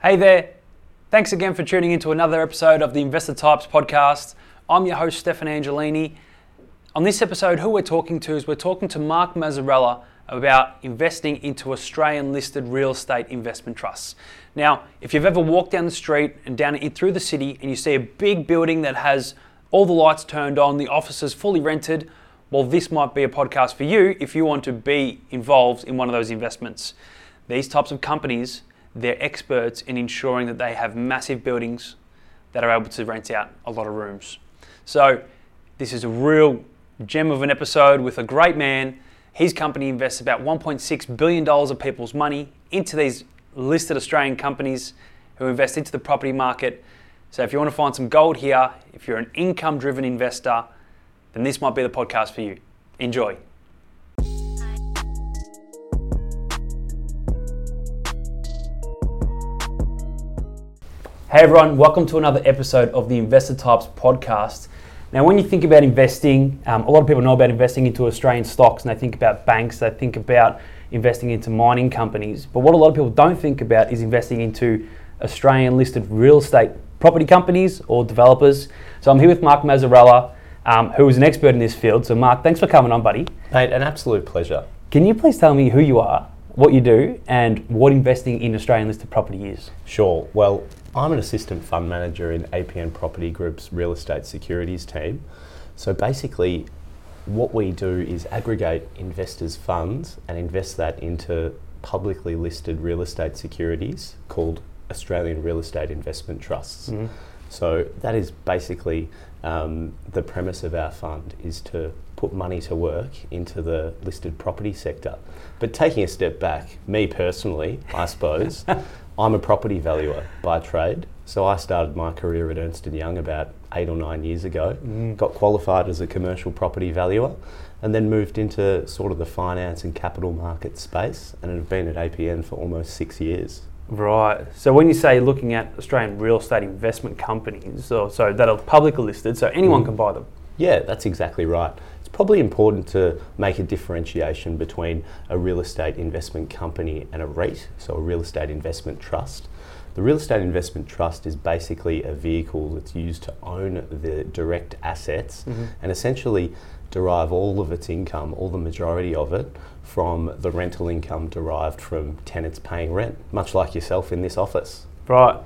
Hey there. Thanks again for tuning into another episode of the Investor Types podcast. I'm your host, Stefan Angelini. On this episode, who we're talking to is we're talking to Mark Mazzarella about investing into Australian listed real estate investment trusts. Now, if you've ever walked down the street and down in, through the city and you see a big building that has all the lights turned on, the offices fully rented, well, this might be a podcast for you if you want to be involved in one of those investments. These types of companies, they're experts in ensuring that they have massive buildings that are able to rent out a lot of rooms. So, this is a real gem of an episode with a great man. His company invests about $1.6 billion of people's money into these listed Australian companies who invest into the property market. So, if you want to find some gold here, if you're an income driven investor, then this might be the podcast for you. Enjoy. Hey everyone, welcome to another episode of the Investor Types podcast. Now, when you think about investing, um, a lot of people know about investing into Australian stocks and they think about banks, they think about investing into mining companies. But what a lot of people don't think about is investing into Australian listed real estate property companies or developers. So I'm here with Mark Mazzarella, um, who is an expert in this field. So, Mark, thanks for coming on, buddy. Mate, an absolute pleasure. Can you please tell me who you are, what you do, and what investing in Australian listed property is? Sure. Well, I'm an assistant fund manager in APN Property Group's real estate securities team. So basically, what we do is aggregate investors' funds and invest that into publicly listed real estate securities called Australian Real Estate Investment Trusts. Mm-hmm. So that is basically um, the premise of our fund is to put money to work into the listed property sector. But taking a step back, me personally, I suppose, I'm a property valuer by trade. So I started my career at Ernst & Young about eight or nine years ago, mm. got qualified as a commercial property valuer, and then moved into sort of the finance and capital market space and have been at APN for almost six years. Right. So when you say looking at Australian real estate investment companies, so, so that are publicly listed, so anyone mm. can buy them. Yeah, that's exactly right. It's probably important to make a differentiation between a real estate investment company and a REIT, so a real estate investment trust. The real estate investment trust is basically a vehicle that's used to own the direct assets mm-hmm. and essentially derive all of its income, all the majority of it, from the rental income derived from tenants paying rent, much like yourself in this office. Right.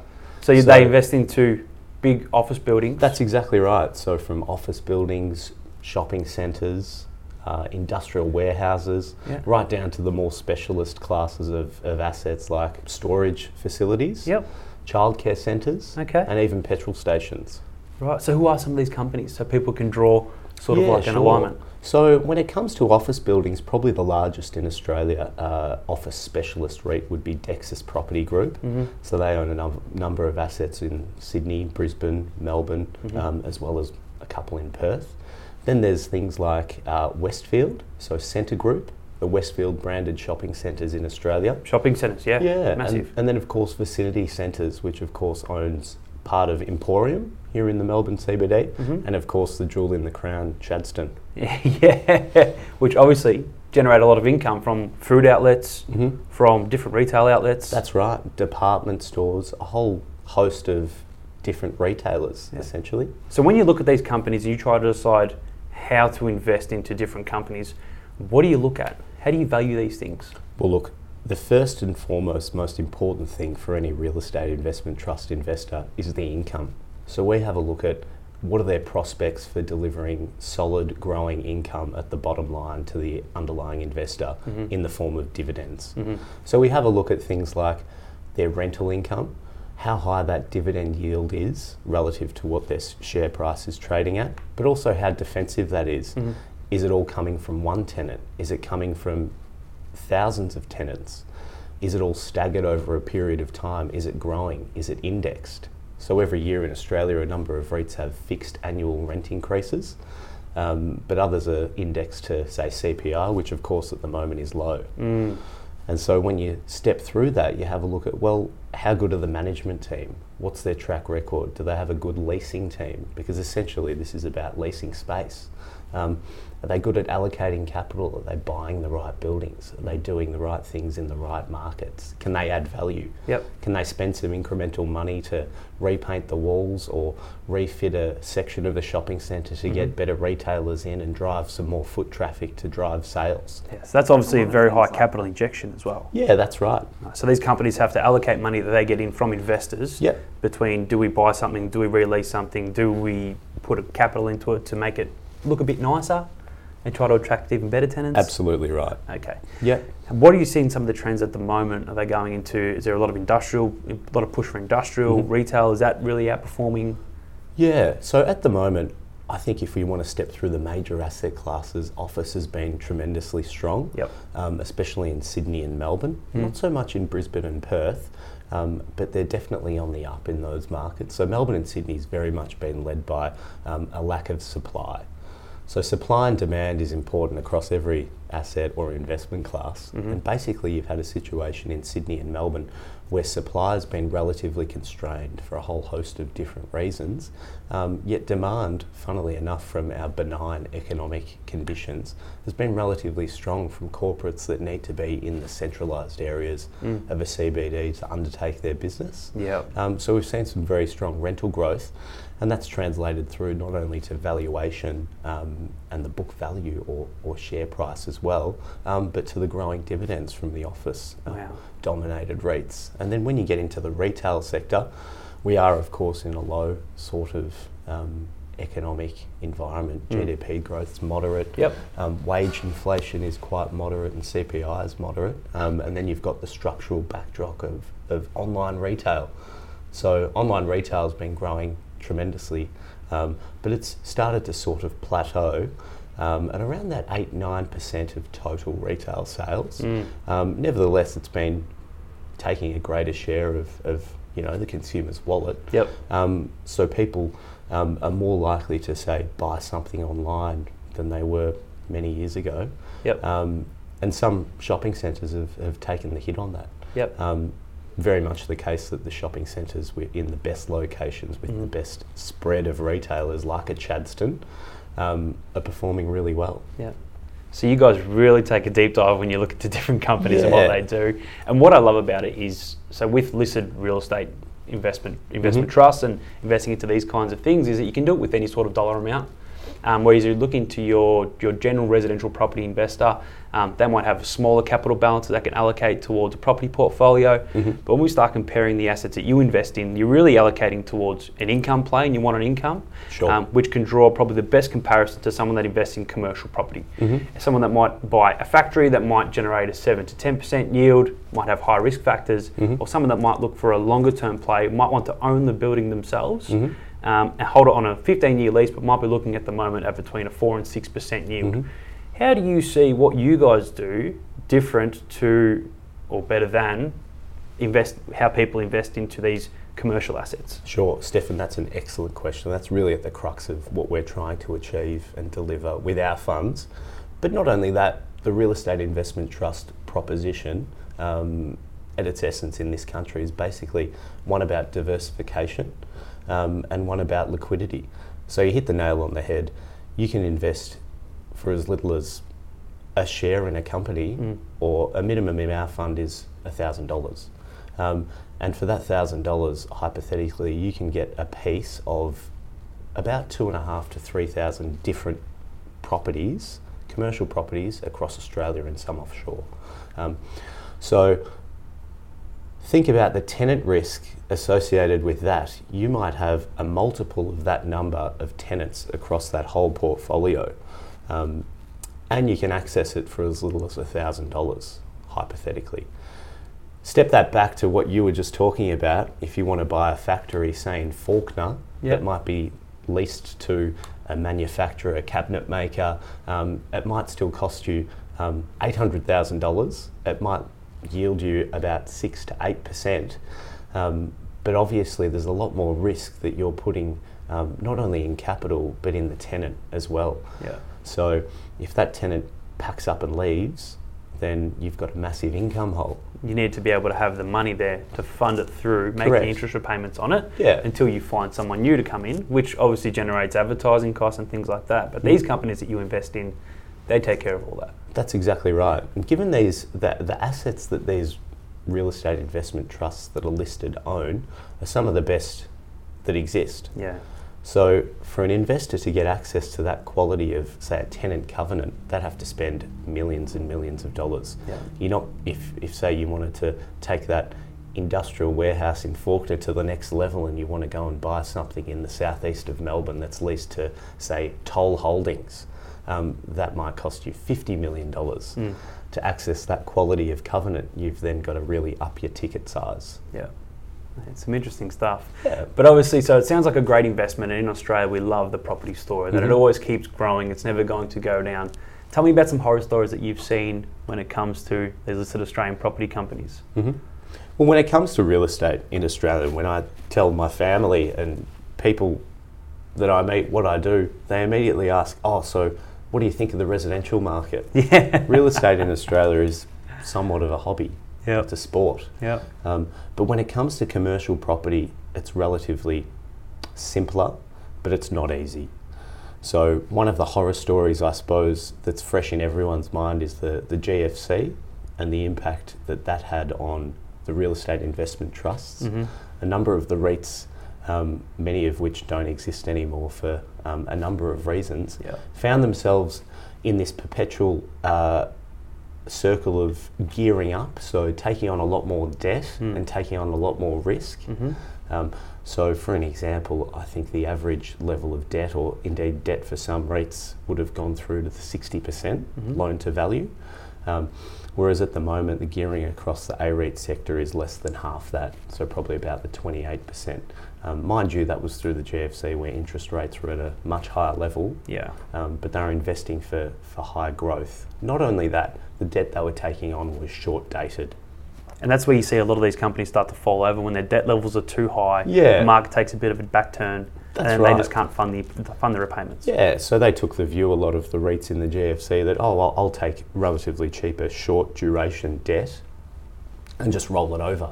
So, So- they invest into big office buildings. That's exactly right. So, from office buildings, shopping centres, uh, industrial warehouses, Yeah. right down to the more specialist classes of, of assets like storage facilities, Yep. childcare centres, Okay. and even petrol stations. Right. So who are some of these companies so people can draw sort of Yeah, like an alignment? So, when it comes to office buildings, probably the largest in Australia uh, office specialist REIT would be Dexus Property Group. Mm-hmm. So, they own a num- number of assets in Sydney, Brisbane, Melbourne, Mm-hmm. um, as well as a couple in Perth. Then there's things like uh, Westfield, so Scentre Group, the Westfield branded shopping centres in Australia. Shopping centres, yeah. Yeah, and- Massive. And, then of course Vicinity Centres, which of course owns part of Emporium here in the Melbourne CBD, Mhm. and of course the jewel in the crown, Chadstone. yeah. Which obviously generate a lot of income from food outlets, Mm-hmm. from different retail outlets. That's right, department stores, a whole host of different retailers Yeah. essentially. so when you look at these companies and you try to decide how to invest into different companies, what do you look at? How do you value these things? Well, look, the first and foremost, most important thing for any real estate investment trust investor is the income. So we have a look at what are their prospects for delivering solid, growing income at the bottom line to the underlying investor mm-hmm. in the form of dividends. Mm-hmm. So we have a look at things like their rental income, how high that dividend yield is relative to what their share price is trading at, but also how defensive that is. Is it all coming from one tenant? Is it coming from thousands of tenants? Is it all staggered over a period of time? Is it growing? Is it indexed? So every year in Australia, a number of REITs have fixed annual rent increases, um, but others are indexed to, say, CPI, which of course at the moment is low. Mm. And so when you step through that, you have a look at, well, how good are the management team? What's their track record? Do they have a good leasing team? Because essentially, this is about leasing space. Um, are they good at allocating capital? Are they buying the right buildings? Are they doing the right things in the right markets? Can they add value? Yep. Can they spend some incremental money to repaint the walls or refit a section of the shopping centre to get better retailers in and drive some more foot traffic to drive sales? Yes, that's obviously a very high capital injection as well. Yeah, that's right. So these companies have to allocate money that they get in from investors Yep. between do we buy something, do we release something, do we put a capital into it to make it look a bit nicer and try to attract even better tenants? Absolutely right. Okay. Yep. And what are you seeing some of the trends at the moment? Are they going into, is there a lot of industrial, a lot of push for industrial, Mhm. retail? Is that really outperforming? Yeah, so at the moment, I think if we want to step through the major asset classes, office has been tremendously strong, Yep. um, especially in Sydney and Melbourne. Mm. Not so much in Brisbane and Perth, um, but they're definitely on the up in those markets. So Melbourne and Sydney's very much been led by um, a lack of supply. So supply and demand is important across every asset or investment class. Mhm. And basically, you've had a situation in Sydney and Melbourne where supply has been relatively constrained for a whole host of different reasons. Um, yet demand, funnily enough, from our benign economic conditions, has been relatively strong from corporates that need to be in the centralised areas Mm. of a CBD to undertake their business. Yeah. Um, so we've seen some very strong rental growth, and that's translated through not only to valuation um, and the book value or, or share price as well, um, but to the growing dividends from the office uh, Wow. dominated REITs. And then when you get into the retail sector, we are of course in a low sort of um, economic environment. Mm. GDP is moderate. Yep. Um, wage inflation is quite moderate and CPI is moderate. Um, and then you've got the structural backdrop of, of online retail. So online retail has been growing tremendously, um, but it's started to sort of plateau um, at around that 8 9% of total retail sales. Mm. Um, nevertheless, it's been taking a greater share of, of you know, the consumer's wallet. Yep. Um, so people um, are more likely to say buy something online than they were many years ago. Yep. Um, and some shopping centres have, have taken the hit on that. Yep. Um, very much the case that the shopping centres were in the best locations with the Mhm. best spread of retailers, like a Chadstone, um, are performing really well. Yeah. So you guys really take a deep dive when you look into different companies and what they do. And what I love about it is, so with listed real estate investment investment Mhm. trusts and investing into these kinds of things, is that you can do it with any sort of dollar amount. Um, whereas you look into your your general residential property investor, um, they might have a smaller capital balance that they can allocate towards a property portfolio. Mhm. But when we start comparing the assets that you invest in, you're really allocating towards an income play, and you want an income, Sure. um, which can draw probably the best comparison to someone that invests in commercial property. Mhm. Someone that might buy a factory that might generate a seven to ten percent yield, might have high risk factors, Mhm. or someone that might look for a longer term play, might want to own the building themselves. Um, and hold it on a 15 year lease, but might be looking at the moment at between a 4 and 6% yield. Mhm. How do you see what you guys do different to, or better than, invest how people invest into these commercial assets? Sure, Stefan, that's an excellent question. That's really at the crux of what we're trying to achieve and deliver with our funds. But not only that, the real estate investment trust proposition, um, at its essence in this country, is basically one about diversification um, and one about liquidity. So you hit the nail on the head. You can invest for as little as a share in a company, Mm. or a minimum in our fund is $1,000. Um, and for that thousand dollars, hypothetically, you can get a piece of about two and a half to three thousand different properties, commercial properties across Australia and some offshore. Um, so think about the tenant risk associated with that. You might have a multiple of that number of tenants across that whole portfolio. Um, and you can access it for as little as $1,000, hypothetically. Step that back to what you were just talking about. If you want to buy a factory, say in Fawkner, Yep. that might be leased to a manufacturer, a cabinet maker, um, it might still cost you um, $800,000. It might yield you about 6 to 8%. Um, but obviously, there's a lot more risk that you're putting um, not only in capital but in the tenant as well. Yeah. So if that tenant packs up and leaves, then you've got a massive income hole. you need to be able to have the money there to fund it through, make Correct. the interest repayments on it Yeah. until you find someone new to come in, which obviously generates advertising costs and things like that. But Mm. these companies that you invest in, they take care of all that. That's exactly right. And given these the, the assets that these real estate investment trusts that are listed own are some of the best that exist. Yeah. So for an investor to get access to that quality of say a tenant covenant, they'd have to spend millions and millions of dollars. Yeah. You're not if if say you wanted to take that industrial warehouse in Fawkner to the next level and you want to go and buy something in the southeast of Melbourne that's leased to say Toll Holdings, um, that might cost you fifty million dollars. Mm. To access that quality of covenant, you've then got to really up your ticket size. Yeah. It's some interesting stuff. Yeah. But obviously, so it sounds like a great investment. And in Australia, we love the property story, that it Mhm. always keeps growing, it's never going to go down. Tell me about some horror stories that you've seen when it comes to these listed Australian property companies. hmm Well, when it comes to real estate in Australia, when I tell my family and people that I meet what I do, they immediately ask, "Oh, so what do you think of the residential market?" Yeah. real estate in Australia is somewhat of a hobby. Yeah. It's a sport. Yeah. Um, but when it comes to commercial property, it's relatively simpler, but it's not easy. So one of the horror stories, I suppose, that's fresh in everyone's mind is the, the GFC and the impact that that had on the real estate investment trusts. Mhm. A number of the REITs, um, many of which don't exist anymore for um, a number of reasons, Yeah. found themselves in this perpetual uh, circle of gearing up, so taking on a lot more debt Mm. and taking on a lot more risk. Mhm. Um, so, for an example, I think the average level of debt, or indeed debt for some REITs, would have gone through to the 60% Mhm. loan to value. Um, whereas at the moment, the gearing across the A REIT sector is less than half that, so probably about the 28%. Um, mind you, that was through the GFC where interest rates were at a much higher level, Yeah. um, but they were investing for, for high growth. Not only that, the debt they were taking on was short dated. And that's where you see a lot of these companies start to fall over when their debt levels are too high. Yeah. The market takes a bit of a back turn. That's and right. they just can't fund the fund the repayments. Yeah, so they took the view, a lot of the REITs in the GFC, that, oh, well, I'll take relatively cheaper, short duration debt and just roll it over.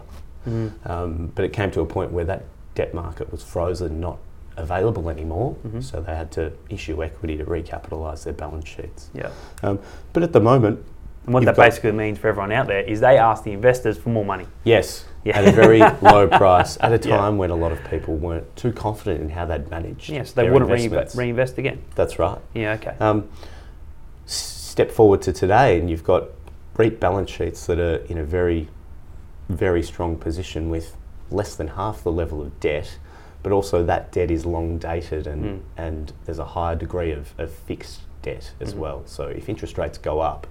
Mhm. Um, but it came to a point where that debt market was frozen, not available anymore, Mhm. so they had to issue equity to recapitalise their balance sheets. Yeah. Um, but at the moment, And what that basically means for everyone out there is they ask the investors for more money. yes, Yeah. at a very low price, at a Yeah. time when a lot of people weren't too confident in how they'd managed. Yes, they their wouldn't reinvest, reinvest again. That's right. Yeah, okay. Um, step forward to today, and you've got REIT balance sheets that are in a very, very strong position with less than half the level of debt, but also that debt is long dated and, Mm. and there's a higher degree of, of fixed debt as Mhm. well. So if interest rates go up,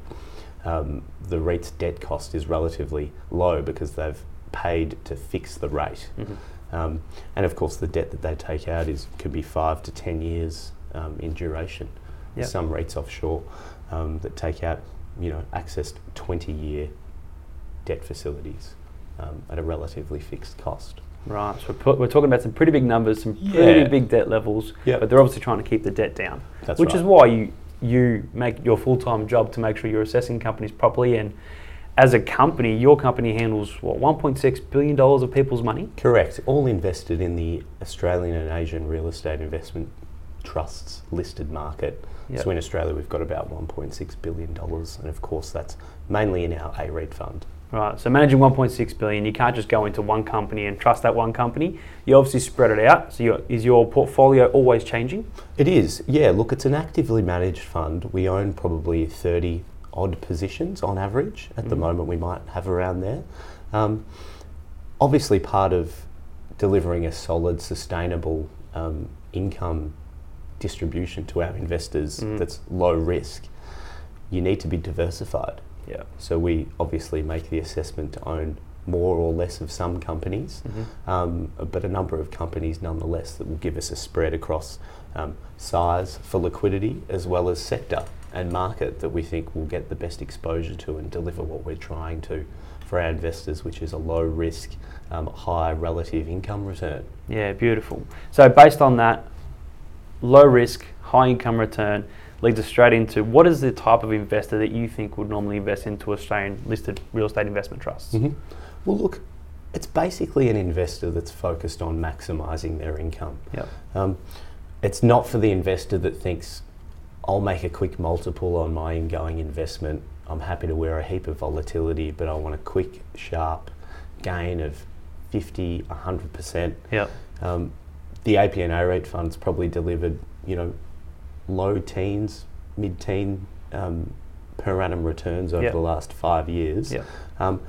um, the REIT's debt cost is relatively low because they've paid to fix the rate. Mhm. Um, and of course, the debt that they take out is can be five to ten years um, in duration. Yep. Some rates offshore um, that take out, you know, access to twenty-year debt facilities um, at a relatively fixed cost. Right. So we're we're talking about some pretty big numbers, some Yeah. pretty big debt levels, Yep. but they're obviously trying to keep the debt down. That's which right. is why you you make your full time job to make sure you're assessing companies properly. And as a company, your company handles what 1.6 billion dollars of people's money. Correct. All invested in the Australian and Asian real estate investment trusts listed market. Yep. So in Australia, we've got about $1.6 billion, and of course, that's mainly in our A REIT fund. Right. So managing 1.6 billion, you can't just go into one company and trust that one company. You obviously spread it out. So your, is your portfolio always changing? It is, yeah. Look, it's an actively managed fund. We own probably 30 odd positions on average. At the Mhm. moment, we might have around there. Um, obviously, part of delivering a solid, sustainable um, income distribution to our investors Mm. that's low risk, you need to be diversified. Yeah. So we obviously make the assessment to own more or less of some companies, um, but a number of companies nonetheless that will give us a spread across um, size for liquidity as well as sector and market that we think will get the best exposure to and deliver what we're trying to for our investors, which is a low risk, um, high relative income return. Yeah, beautiful. So based on that, low risk, high income return, leads us straight into what is the type of investor that you think would normally invest into Australian listed real estate investment trusts? Mhm. Well, look, it's basically an investor that's focused on maximising their income. Yep. Um, it's not for the investor that thinks, I'll make a quick multiple on my ingoing investment. I'm happy to wear a heap of volatility, but I want a quick, sharp gain of 50, 100%. Yep. Um, the APN A REIT fund's probably delivered, you know, low teens, mid-teen um, per annum returns over Yep. the last five years. Yep. Um,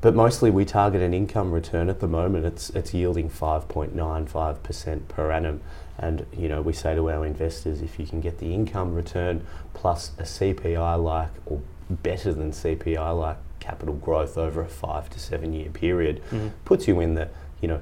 but mostly we target an income return at the moment. It's it's yielding 5.95% per annum. And you know, we say to our investors if you can get the income return plus a CPI like or better than CPI like capital growth over a 5 to 7 year period Mhm. puts you in the, you know,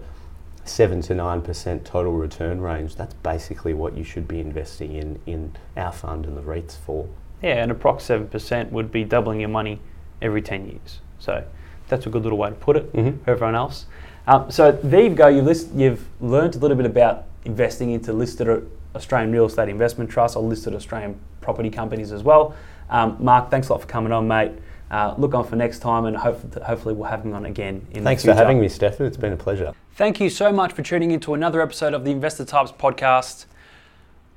7 to 9% total return range. That's basically what you should be investing in in our fund and the REITs for. Yeah, and approx seven percent would be doubling your money every ten years. So that's a good little way to put it Mhm. for everyone else. Um, so there you go. You've, list, you've learned a little bit about investing into listed Australian real estate investment trusts or listed Australian property companies as well. Um, Mark, thanks a lot for coming on, mate. Uh, look on for next time, and hope, hopefully we'll have him on again. In. Thanks for having me, Stefan. It's been a pleasure. Thank you so much for tuning into another episode of the Investor Types podcast.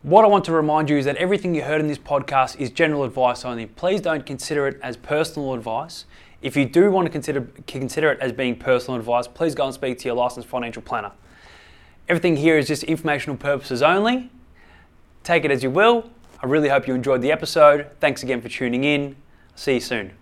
What I want to remind you is that everything you heard in this podcast is general advice only. Please don't consider it as personal advice. If you do want to consider consider it as being personal advice, please go and speak to your licensed financial planner. Everything here is just informational purposes only. Take it as you will. I really hope you enjoyed the episode. Thanks again for tuning in. See you soon.